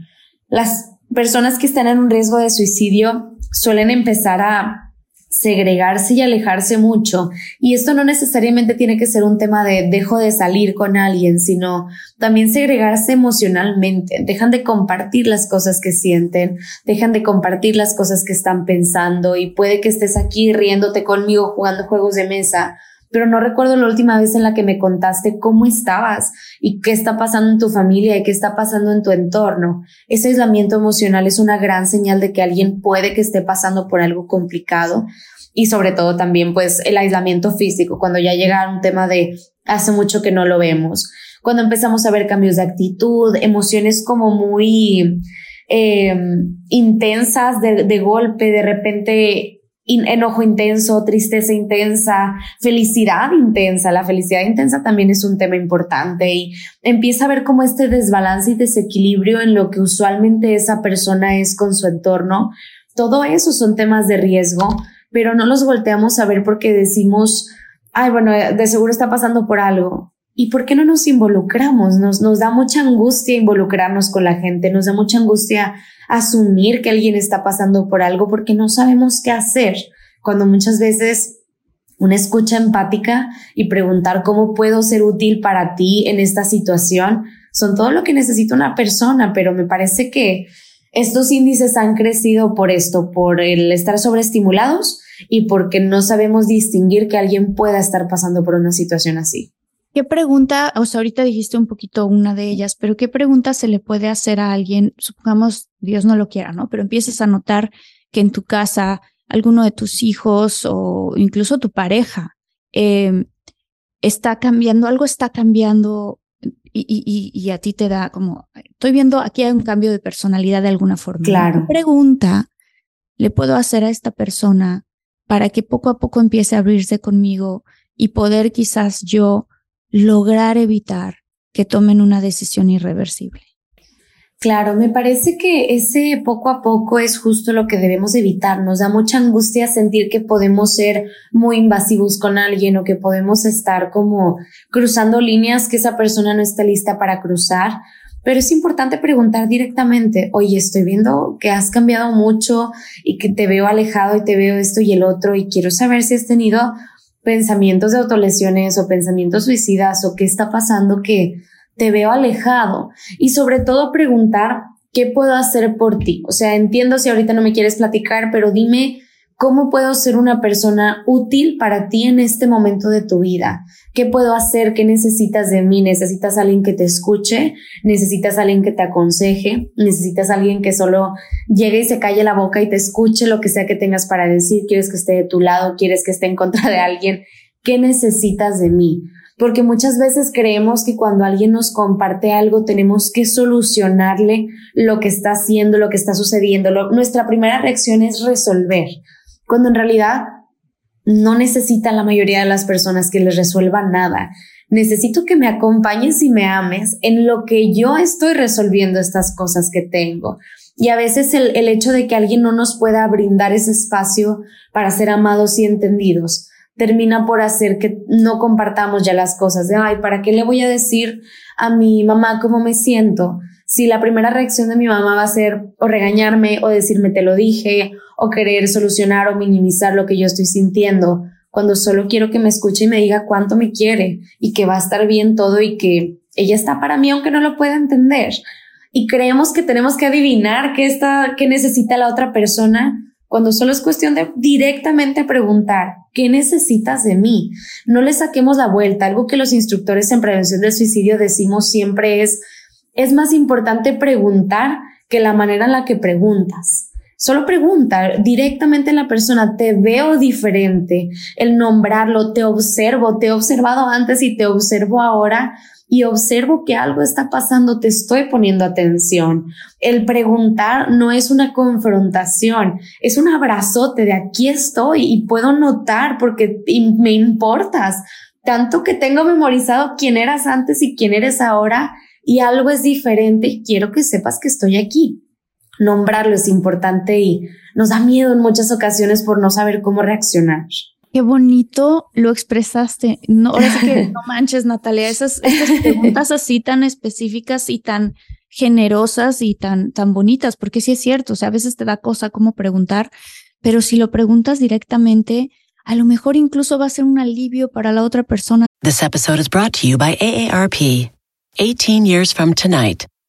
Las personas que están en un riesgo de suicidio suelen empezar a segregarse y alejarse mucho. Y esto no necesariamente tiene que ser un tema de dejo de salir con alguien, sino también segregarse emocionalmente. Dejan de compartir las cosas que sienten, dejan de compartir las cosas que están pensando y puede que estés aquí riéndote conmigo jugando juegos de mesa, pero no recuerdo la última vez en la que me contaste cómo estabas y qué está pasando en tu familia y qué está pasando en tu entorno. Ese aislamiento emocional es una gran señal de que alguien puede que esté pasando por algo complicado y sobre todo también pues el aislamiento físico, cuando ya llega un tema de hace mucho que no lo vemos, cuando empezamos a ver cambios de actitud, emociones como muy eh, intensas de, de golpe, de repente enojo intenso, tristeza intensa, felicidad intensa. La felicidad intensa también es un tema importante y empieza a ver como este desbalance y desequilibrio en lo que usualmente esa persona es con su entorno. Todo eso son temas de riesgo, pero no los volteamos a ver porque decimos, ay, bueno, de seguro está pasando por algo. ¿Y por qué no nos involucramos? Nos, da mucha angustia involucrarnos con la gente, nos da mucha angustia asumir que alguien está pasando por algo porque no sabemos qué hacer. Cuando muchas veces una escucha empática y preguntar cómo puedo ser útil para ti en esta situación son todo lo que necesita una persona, pero me parece que estos índices han crecido por esto, por el estar sobreestimulados y porque no sabemos distinguir que alguien pueda estar pasando por una situación así. ¿Qué pregunta, o sea, ahorita dijiste un poquito una de ellas, pero qué pregunta se le puede hacer a alguien, supongamos, Dios no lo quiera, ¿no? Pero empieces a notar que en tu casa alguno de tus hijos o incluso tu pareja em, está cambiando, algo está cambiando y, y, y, a ti te da como, estoy viendo aquí hay un cambio de personalidad de alguna forma. Claro. ¿Qué pregunta le puedo hacer a esta persona para que poco a poco empiece a abrirse conmigo y poder quizás yo lograr evitar que tomen una decisión irreversible. Claro, me parece que ese poco a poco es justo lo que debemos evitar. Nos da mucha angustia sentir que podemos ser muy invasivos con alguien o que podemos estar como cruzando líneas que esa persona no está lista para cruzar. Pero es importante preguntar directamente, oye, estoy viendo que has cambiado mucho y que te veo alejado y te veo esto y el otro y quiero saber si has tenido pensamientos de autolesiones o pensamientos suicidas o qué está pasando que te veo alejado y sobre todo preguntar qué puedo hacer por ti. O sea, entiendo si ahorita no me quieres platicar, pero dime ¿Cómo puedo ser una persona útil para ti en este momento de tu vida? ¿Qué puedo hacer? ¿Qué necesitas de mí? ¿Necesitas alguien que te escuche? ¿Necesitas alguien que te aconseje? ¿Necesitas alguien que solo llegue y se calle la boca y te escuche lo que sea que tengas para decir? ¿Quieres que esté de tu lado? ¿Quieres que esté en contra de alguien? ¿Qué necesitas de mí? Porque muchas veces creemos que cuando alguien nos comparte algo tenemos que solucionarle lo que está haciendo, lo que está sucediendo. nuestra primera reacción es resolver cuando en realidad no necesita la mayoría de las personas que les resuelva nada. Necesito que me acompañes y me ames en lo que yo estoy resolviendo estas cosas que tengo. Y a veces el, el hecho de que alguien no nos pueda brindar ese espacio para ser amados y entendidos termina por hacer que no compartamos ya las cosas de, ay, ¿para qué le voy a decir a mi mamá cómo me siento? Si la primera reacción de mi mamá va a ser o regañarme o decirme te lo dije o querer solucionar o minimizar lo que yo estoy sintiendo, cuando solo quiero que me escuche y me diga cuánto me quiere y que va a estar bien todo y que ella está para mí aunque no lo pueda entender. Y creemos que tenemos que adivinar qué está, qué necesita la otra persona cuando solo es cuestión de directamente preguntar, ¿qué necesitas de mí? No le saquemos la vuelta. Algo que los instructores en prevención del suicidio decimos siempre es, es más importante preguntar que la manera en la que preguntas. Solo pregunta directamente a la persona, te veo diferente, el nombrarlo, te observo, te he observado antes y te observo ahora y observo que algo está pasando, te estoy poniendo atención. El preguntar no es una confrontación, es un abrazote de aquí estoy y puedo notar porque me importas, tanto que tengo memorizado quién eras antes y quién eres ahora y algo es diferente y quiero que sepas que estoy aquí nombrarlo es importante y nos da miedo en muchas ocasiones por no saber cómo reaccionar. Qué bonito lo expresaste. No, ahora sí que no manches, Natalia, esas estas preguntas así tan específicas y tan generosas y tan, tan bonitas, porque sí es cierto, o sea, a veces te da cosa como preguntar, pero si lo preguntas directamente, a lo mejor incluso va a ser un alivio para la otra persona. This episode is brought to you by AARP. 18 years from tonight,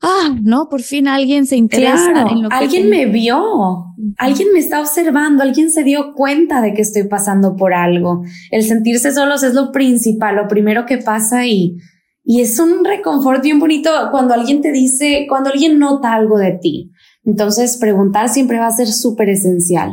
Ah, no, por fin alguien se interesa claro, en lo que alguien me vio, alguien me está observando, alguien se dio cuenta de que estoy pasando por algo. El sentirse solos es lo principal, lo primero que pasa y, y es un reconfort bien bonito cuando alguien te dice, cuando alguien nota algo de ti. Entonces, preguntar siempre va a ser súper esencial.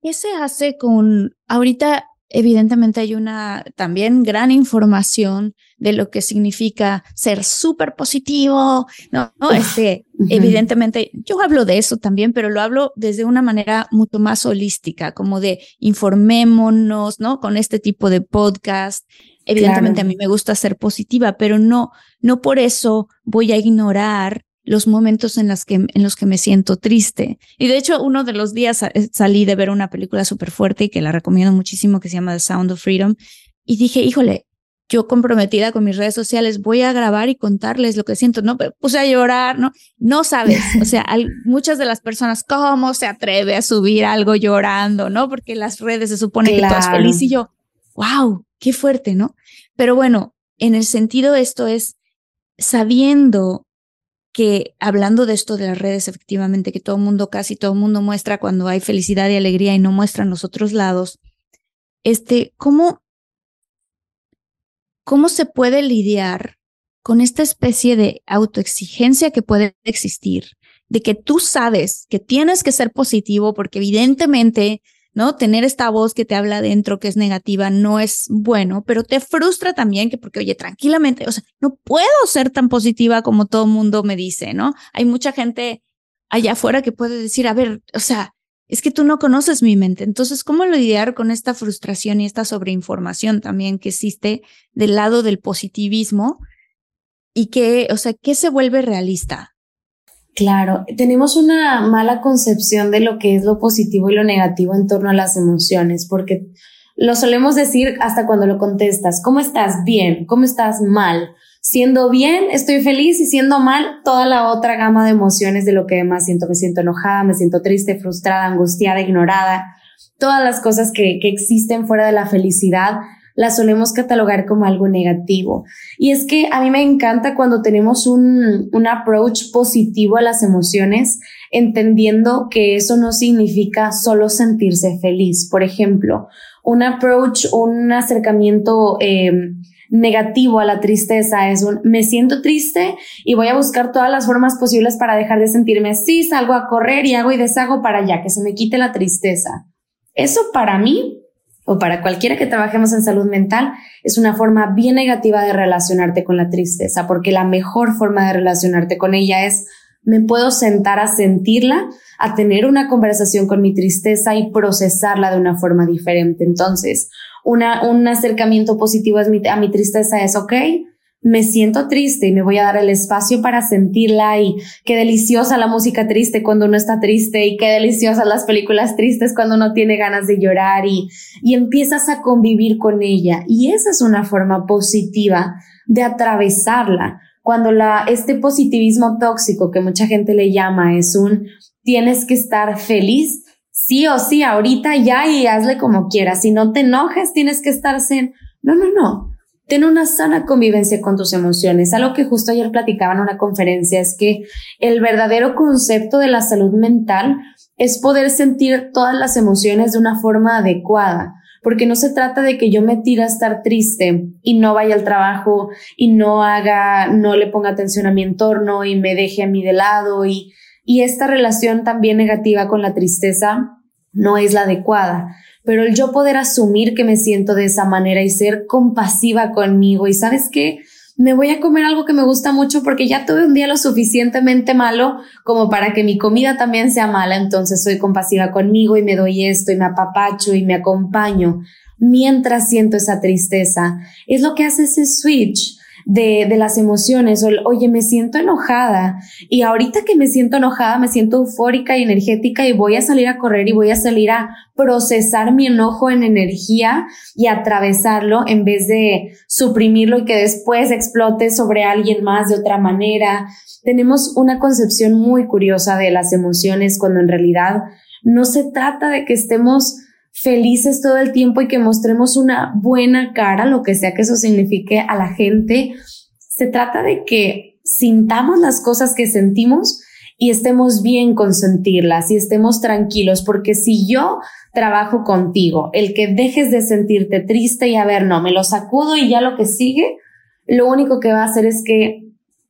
¿Qué se hace con ahorita evidentemente hay una también gran información de lo que significa ser súper positivo, ¿no? Este, evidentemente, yo hablo de eso también, pero lo hablo desde una manera mucho más holística, como de informémonos, ¿no? Con este tipo de podcast. Evidentemente a mí me gusta ser positiva, pero no, no por eso voy a ignorar los momentos en, las que, en los que me siento triste. Y de hecho, uno de los días eh, salí de ver una película súper fuerte y que la recomiendo muchísimo, que se llama The Sound of Freedom, y dije, híjole, yo comprometida con mis redes sociales, voy a grabar y contarles lo que siento, ¿no? Puse a llorar, ¿no? No sabes, o sea, muchas de las personas, ¿cómo se atreve a subir algo llorando, ¿no? Porque las redes se supone que todo es feliz y yo, wow, qué fuerte, ¿no? Pero bueno, en el sentido esto es sabiendo que hablando de esto de las redes, efectivamente, que todo el mundo, casi todo el mundo muestra cuando hay felicidad y alegría y no muestran los otros lados, este, ¿cómo, cómo se puede lidiar con esta especie de autoexigencia que puede existir, de que tú sabes que tienes que ser positivo porque evidentemente ¿no? Tener esta voz que te habla dentro que es negativa no es bueno, pero te frustra también que porque, oye, tranquilamente, o sea, no puedo ser tan positiva como todo mundo me dice, ¿no? Hay mucha gente allá afuera que puede decir, a ver, o sea, es que tú no conoces mi mente. Entonces, ¿cómo lidiar con esta frustración y esta sobreinformación también que existe del lado del positivismo? Y que, o sea, ¿qué se vuelve realista? Claro, tenemos una mala concepción de lo que es lo positivo y lo negativo en torno a las emociones, porque lo solemos decir hasta cuando lo contestas. ¿Cómo estás? Bien. ¿Cómo estás? Mal. Siendo bien, estoy feliz y siendo mal, toda la otra gama de emociones de lo que más siento. Me siento enojada, me siento triste, frustrada, angustiada, ignorada. Todas las cosas que, que existen fuera de la felicidad la solemos catalogar como algo negativo. Y es que a mí me encanta cuando tenemos un, un approach positivo a las emociones, entendiendo que eso no significa solo sentirse feliz. Por ejemplo, un approach, un acercamiento eh, negativo a la tristeza es un me siento triste y voy a buscar todas las formas posibles para dejar de sentirme así, salgo a correr y hago y deshago para ya que se me quite la tristeza. Eso para mí o para cualquiera que trabajemos en salud mental, es una forma bien negativa de relacionarte con la tristeza, porque la mejor forma de relacionarte con ella es me puedo sentar a sentirla, a tener una conversación con mi tristeza y procesarla de una forma diferente. Entonces, una, un acercamiento positivo a mi, a mi tristeza es, ok, me siento triste y me voy a dar el espacio para sentirla y qué deliciosa la música triste cuando uno está triste y qué deliciosas las películas tristes cuando uno tiene ganas de llorar y, y empiezas a convivir con ella. Y esa es una forma positiva de atravesarla. Cuando la, este positivismo tóxico que mucha gente le llama es un tienes que estar feliz, sí o sí, ahorita ya y hazle como quieras. Si no te enojes, tienes que estar zen No, no, no. Ten una sana convivencia con tus emociones. Algo que justo ayer platicaba en una conferencia es que el verdadero concepto de la salud mental es poder sentir todas las emociones de una forma adecuada porque no se trata de que yo me tire a estar triste y no vaya al trabajo y no haga, no le ponga atención a mi entorno y me deje a mí de lado y, y esta relación también negativa con la tristeza no es la adecuada. Pero el yo poder asumir que me siento de esa manera y ser compasiva conmigo y sabes qué, me voy a comer algo que me gusta mucho porque ya tuve un día lo suficientemente malo como para que mi comida también sea mala, entonces soy compasiva conmigo y me doy esto y me apapacho y me acompaño mientras siento esa tristeza. Es lo que hace ese switch de, de las emociones. oye, me siento enojada y ahorita que me siento enojada, me siento eufórica y energética y voy a salir a correr y voy a salir a procesar mi enojo en energía y atravesarlo en vez de suprimirlo y que después explote sobre alguien más de otra manera. Tenemos una concepción muy curiosa de las emociones cuando en realidad no se trata de que estemos felices todo el tiempo y que mostremos una buena cara, lo que sea que eso signifique a la gente. Se trata de que sintamos las cosas que sentimos y estemos bien con sentirlas y estemos tranquilos, porque si yo trabajo contigo, el que dejes de sentirte triste y a ver, no, me lo sacudo y ya lo que sigue, lo único que va a hacer es que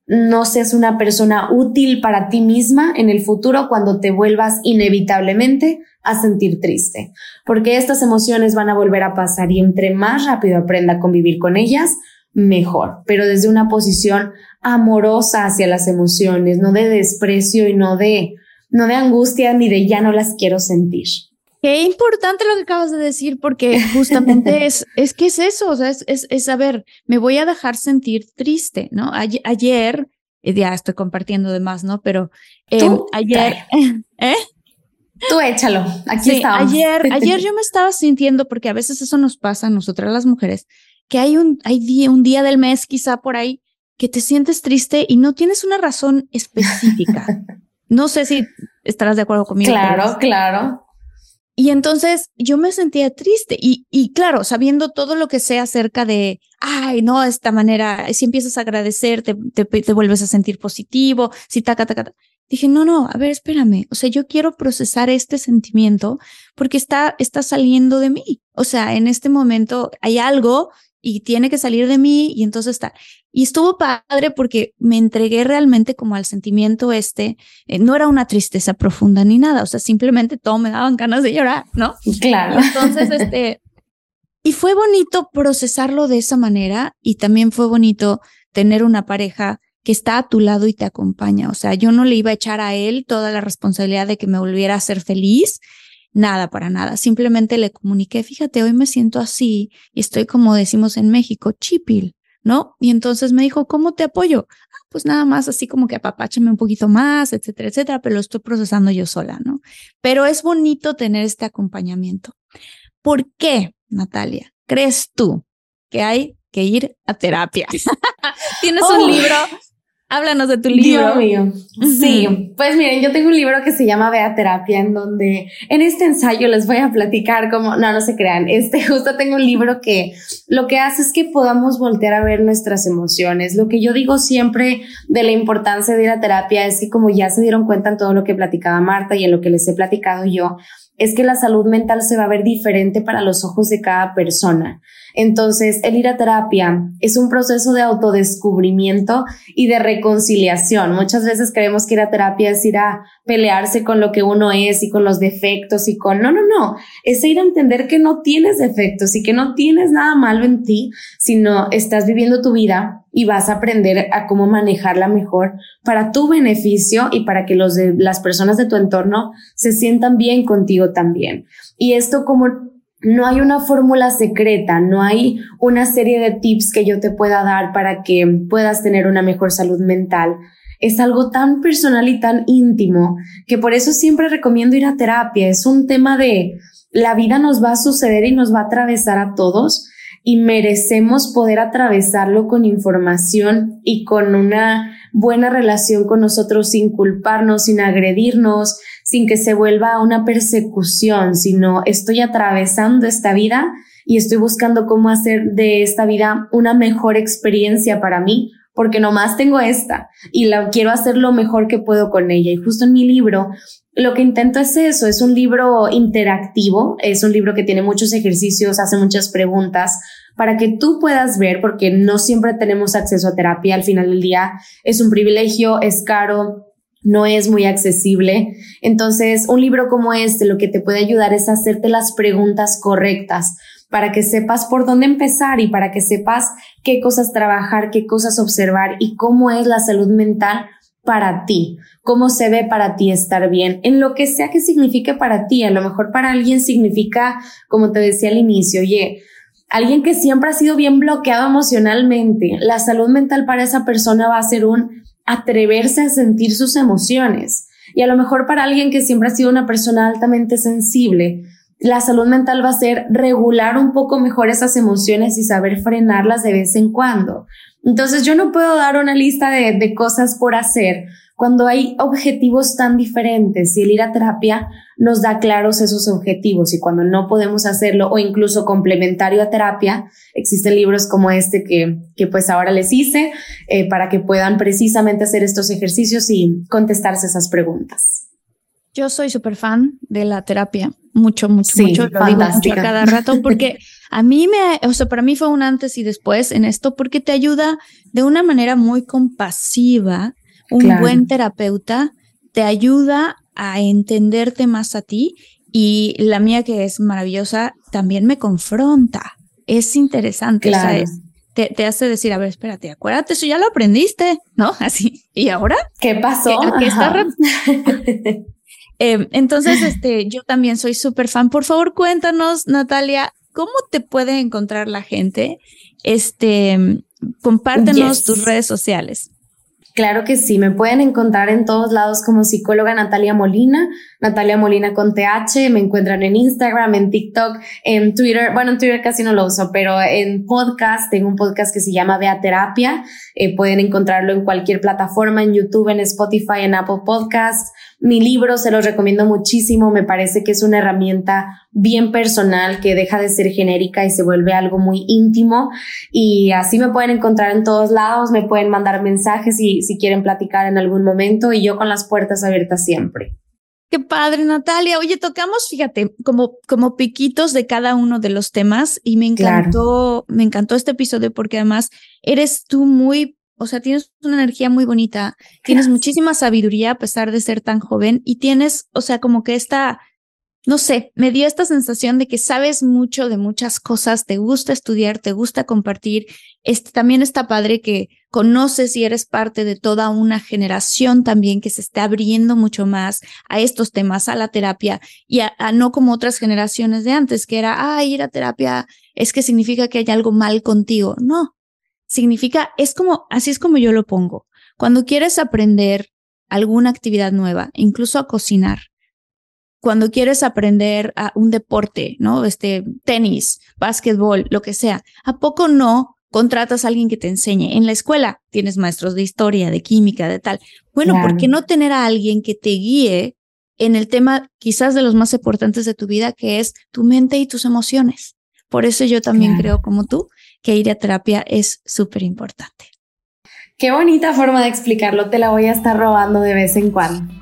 no seas una persona útil para ti misma en el futuro cuando te vuelvas inevitablemente a sentir triste, porque estas emociones van a volver a pasar y entre más rápido aprenda a convivir con ellas, mejor, pero desde una posición amorosa hacia las emociones, no de desprecio y no de no de angustia ni de ya no las quiero sentir. Qué importante lo que acabas de decir, porque justamente es, es que es eso, o sea, es, es, es, saber, me voy a dejar sentir triste, ¿no? Ayer, eh, ya estoy compartiendo de más, ¿no? Pero eh, ayer, ¿eh? Tú échalo, aquí sí, Ayer, ayer yo me estaba sintiendo, porque a veces eso nos pasa a nosotras las mujeres, que hay un, hay día, un día del mes quizá por ahí que te sientes triste y no tienes una razón específica. no sé si estarás de acuerdo conmigo. Claro, claro. Y entonces yo me sentía triste y, y claro, sabiendo todo lo que sé acerca de, ay, no, esta manera, si empiezas a agradecer, te vuelves a sentir positivo, si taca, taca, taca dije, no, no, a ver, espérame, o sea, yo quiero procesar este sentimiento porque está, está saliendo de mí. O sea, en este momento hay algo y tiene que salir de mí y entonces está. Y estuvo padre porque me entregué realmente como al sentimiento este, eh, no era una tristeza profunda ni nada, o sea, simplemente todo me daban ganas de llorar, ¿no? Claro. entonces, este, y fue bonito procesarlo de esa manera y también fue bonito tener una pareja que está a tu lado y te acompaña. O sea, yo no le iba a echar a él toda la responsabilidad de que me volviera a ser feliz. Nada, para nada. Simplemente le comuniqué, fíjate, hoy me siento así y estoy como decimos en México, chipil, ¿no? Y entonces me dijo, ¿cómo te apoyo? Ah, pues nada más así como que apapáchame un poquito más, etcétera, etcétera, pero lo estoy procesando yo sola, ¿no? Pero es bonito tener este acompañamiento. ¿Por qué, Natalia, crees tú que hay que ir a terapia? Tienes un oh. libro Háblanos de tu libro. Dios mío. Sí, pues miren, yo tengo un libro que se llama Vea Terapia, en donde en este ensayo les voy a platicar cómo, no, no se crean, este justo tengo un libro que lo que hace es que podamos voltear a ver nuestras emociones. Lo que yo digo siempre de la importancia de ir a terapia es que como ya se dieron cuenta en todo lo que platicaba Marta y en lo que les he platicado yo, es que la salud mental se va a ver diferente para los ojos de cada persona. Entonces, el ir a terapia es un proceso de autodescubrimiento y de reconciliación. Muchas veces creemos que ir a terapia es ir a pelearse con lo que uno es y con los defectos y con... No, no, no. Es ir a entender que no tienes defectos y que no tienes nada malo en ti, sino estás viviendo tu vida y vas a aprender a cómo manejarla mejor para tu beneficio y para que los de, las personas de tu entorno se sientan bien contigo también. Y esto como no hay una fórmula secreta, no hay una serie de tips que yo te pueda dar para que puedas tener una mejor salud mental. Es algo tan personal y tan íntimo que por eso siempre recomiendo ir a terapia. Es un tema de la vida nos va a suceder y nos va a atravesar a todos y merecemos poder atravesarlo con información y con una buena relación con nosotros sin culparnos, sin agredirnos, sin que se vuelva una persecución, sino estoy atravesando esta vida y estoy buscando cómo hacer de esta vida una mejor experiencia para mí, porque nomás tengo esta y la quiero hacer lo mejor que puedo con ella. Y justo en mi libro lo que intento es eso, es un libro interactivo, es un libro que tiene muchos ejercicios, hace muchas preguntas para que tú puedas ver, porque no siempre tenemos acceso a terapia, al final del día es un privilegio, es caro, no es muy accesible. Entonces, un libro como este lo que te puede ayudar es hacerte las preguntas correctas para que sepas por dónde empezar y para que sepas qué cosas trabajar, qué cosas observar y cómo es la salud mental para ti, cómo se ve para ti estar bien, en lo que sea que signifique para ti. A lo mejor para alguien significa, como te decía al inicio, oye, alguien que siempre ha sido bien bloqueado emocionalmente, la salud mental para esa persona va a ser un atreverse a sentir sus emociones. Y a lo mejor para alguien que siempre ha sido una persona altamente sensible, la salud mental va a ser regular un poco mejor esas emociones y saber frenarlas de vez en cuando. Entonces yo no puedo dar una lista de, cosas por hacer cuando hay objetivos tan diferentes y el ir a terapia nos da claros esos objetivos y cuando no podemos hacerlo o incluso complementario a terapia, existen libros como este que, que pues ahora les hice eh, para que puedan precisamente hacer estos ejercicios y contestarse esas preguntas. Yo soy súper fan de la terapia, mucho, mucho, mucho, lo digo mucho a cada rato porque a mí me, o sea, para mí fue un antes y después en esto porque te ayuda de una manera muy compasiva. Un buen terapeuta te ayuda a entenderte más a ti y la mía que es maravillosa también me confronta. Es interesante, te, te, hace decir, a ver, espérate, acuérdate, eso ya lo aprendiste, ¿no? Así. ¿Y ahora? ¿Qué pasó? ¿Qué, está eh, entonces, este, yo también soy súper fan. Por favor, cuéntanos, Natalia, ¿cómo te puede encontrar la gente? Este, compártenos tus redes sociales. Claro que sí, me pueden encontrar en todos lados como psicóloga Natalia Molina, Natalia Molina con TH, me encuentran en Instagram, en TikTok, en Twitter, bueno, en Twitter casi no lo uso, pero en podcast, tengo un podcast que se llama Vea Terapia, eh, pueden encontrarlo en cualquier plataforma, en YouTube, en Spotify, en Apple Podcasts, mi libro se los recomiendo muchísimo, me parece que es una herramienta bien personal que deja de ser genérica y se vuelve algo muy íntimo y así me pueden encontrar en todos lados, me pueden mandar mensajes y si quieren platicar en algún momento y yo con las puertas abiertas siempre. Qué padre, Natalia. Oye, tocamos, fíjate, como, como piquitos de cada uno de los temas y me encantó, me encantó este episodio porque además eres tú muy o sea, tienes una energía muy bonita, tienes muchísima sabiduría a pesar de ser tan joven y tienes, o sea, como que esta, no sé, me dio esta sensación de que sabes mucho de muchas cosas, te gusta estudiar, te gusta compartir. Este, también está padre que conoces y eres parte de toda una generación también que se está abriendo mucho más a estos temas, a la terapia y a, a no como otras generaciones de antes, que era, ah, ir a terapia es que significa que hay algo mal contigo. No, significa, es como, así es como yo lo pongo. Cuando quieres aprender alguna actividad nueva, incluso a cocinar, cuando quieres aprender a un deporte, ¿no? Este, tenis, básquetbol, lo que sea, ¿a poco no contratas a alguien que te enseñe? En la escuela tienes maestros de historia, de química, de tal. Bueno, ¿por qué no tener a alguien que te guíe en el tema quizás de los más importantes de tu vida, que es tu mente y tus emociones? Por eso yo también creo como tú que ir a terapia es súper importante. Qué bonita forma de explicarlo, te la voy a estar robando de vez en cuando.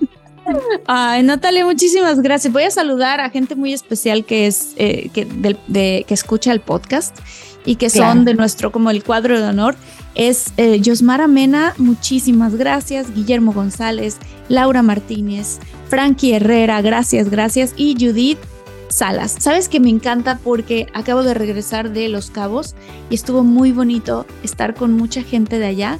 Ay, Natalia, muchísimas gracias. Voy a saludar a gente muy especial que es eh, que, de, que escucha el podcast y que son de nuestro como el cuadro de honor. Es eh, Yosmara Mena, muchísimas gracias. Guillermo González, Laura Martínez, Frankie Herrera, gracias, gracias. Y Judith Salas. Sabes que me encanta porque acabo de regresar de Los Cabos y estuvo muy bonito estar con mucha gente de allá.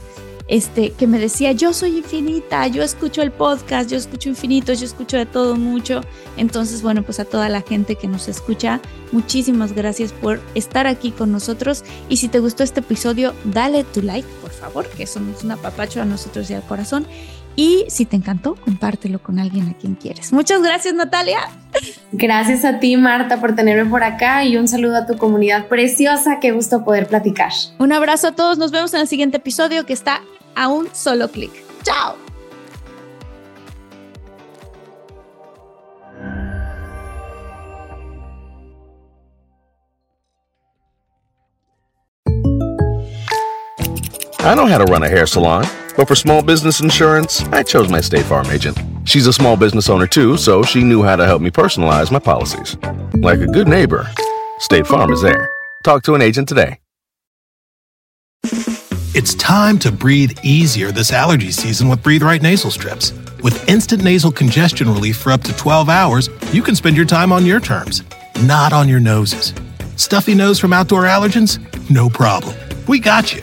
Este, que me decía, yo soy infinita, yo escucho el podcast, yo escucho infinitos, yo escucho de todo mucho. Entonces, bueno, pues a toda la gente que nos escucha, muchísimas gracias por estar aquí con nosotros. Y si te gustó este episodio, dale tu like, por favor, que somos un apapacho a nosotros y al corazón. Y si te encantó, compártelo con alguien a quien quieres. Muchas gracias, Natalia. Gracias a ti, Marta, por tenerme por acá y un saludo a tu comunidad preciosa. Qué gusto poder platicar. Un abrazo a todos. Nos vemos en el siguiente episodio que está a un solo clic. ¡Chao! I know how to run a hair salon, but for small business insurance, I chose my State Farm agent. She's a small business owner too, so she knew how to help me personalize my policies. Like a good neighbor, State Farm is there. Talk to an agent today. It's time to breathe easier this allergy season with Breathe Right nasal strips. With instant nasal congestion relief for up to 12 hours, you can spend your time on your terms, not on your noses. Stuffy nose from outdoor allergens? No problem. We got you.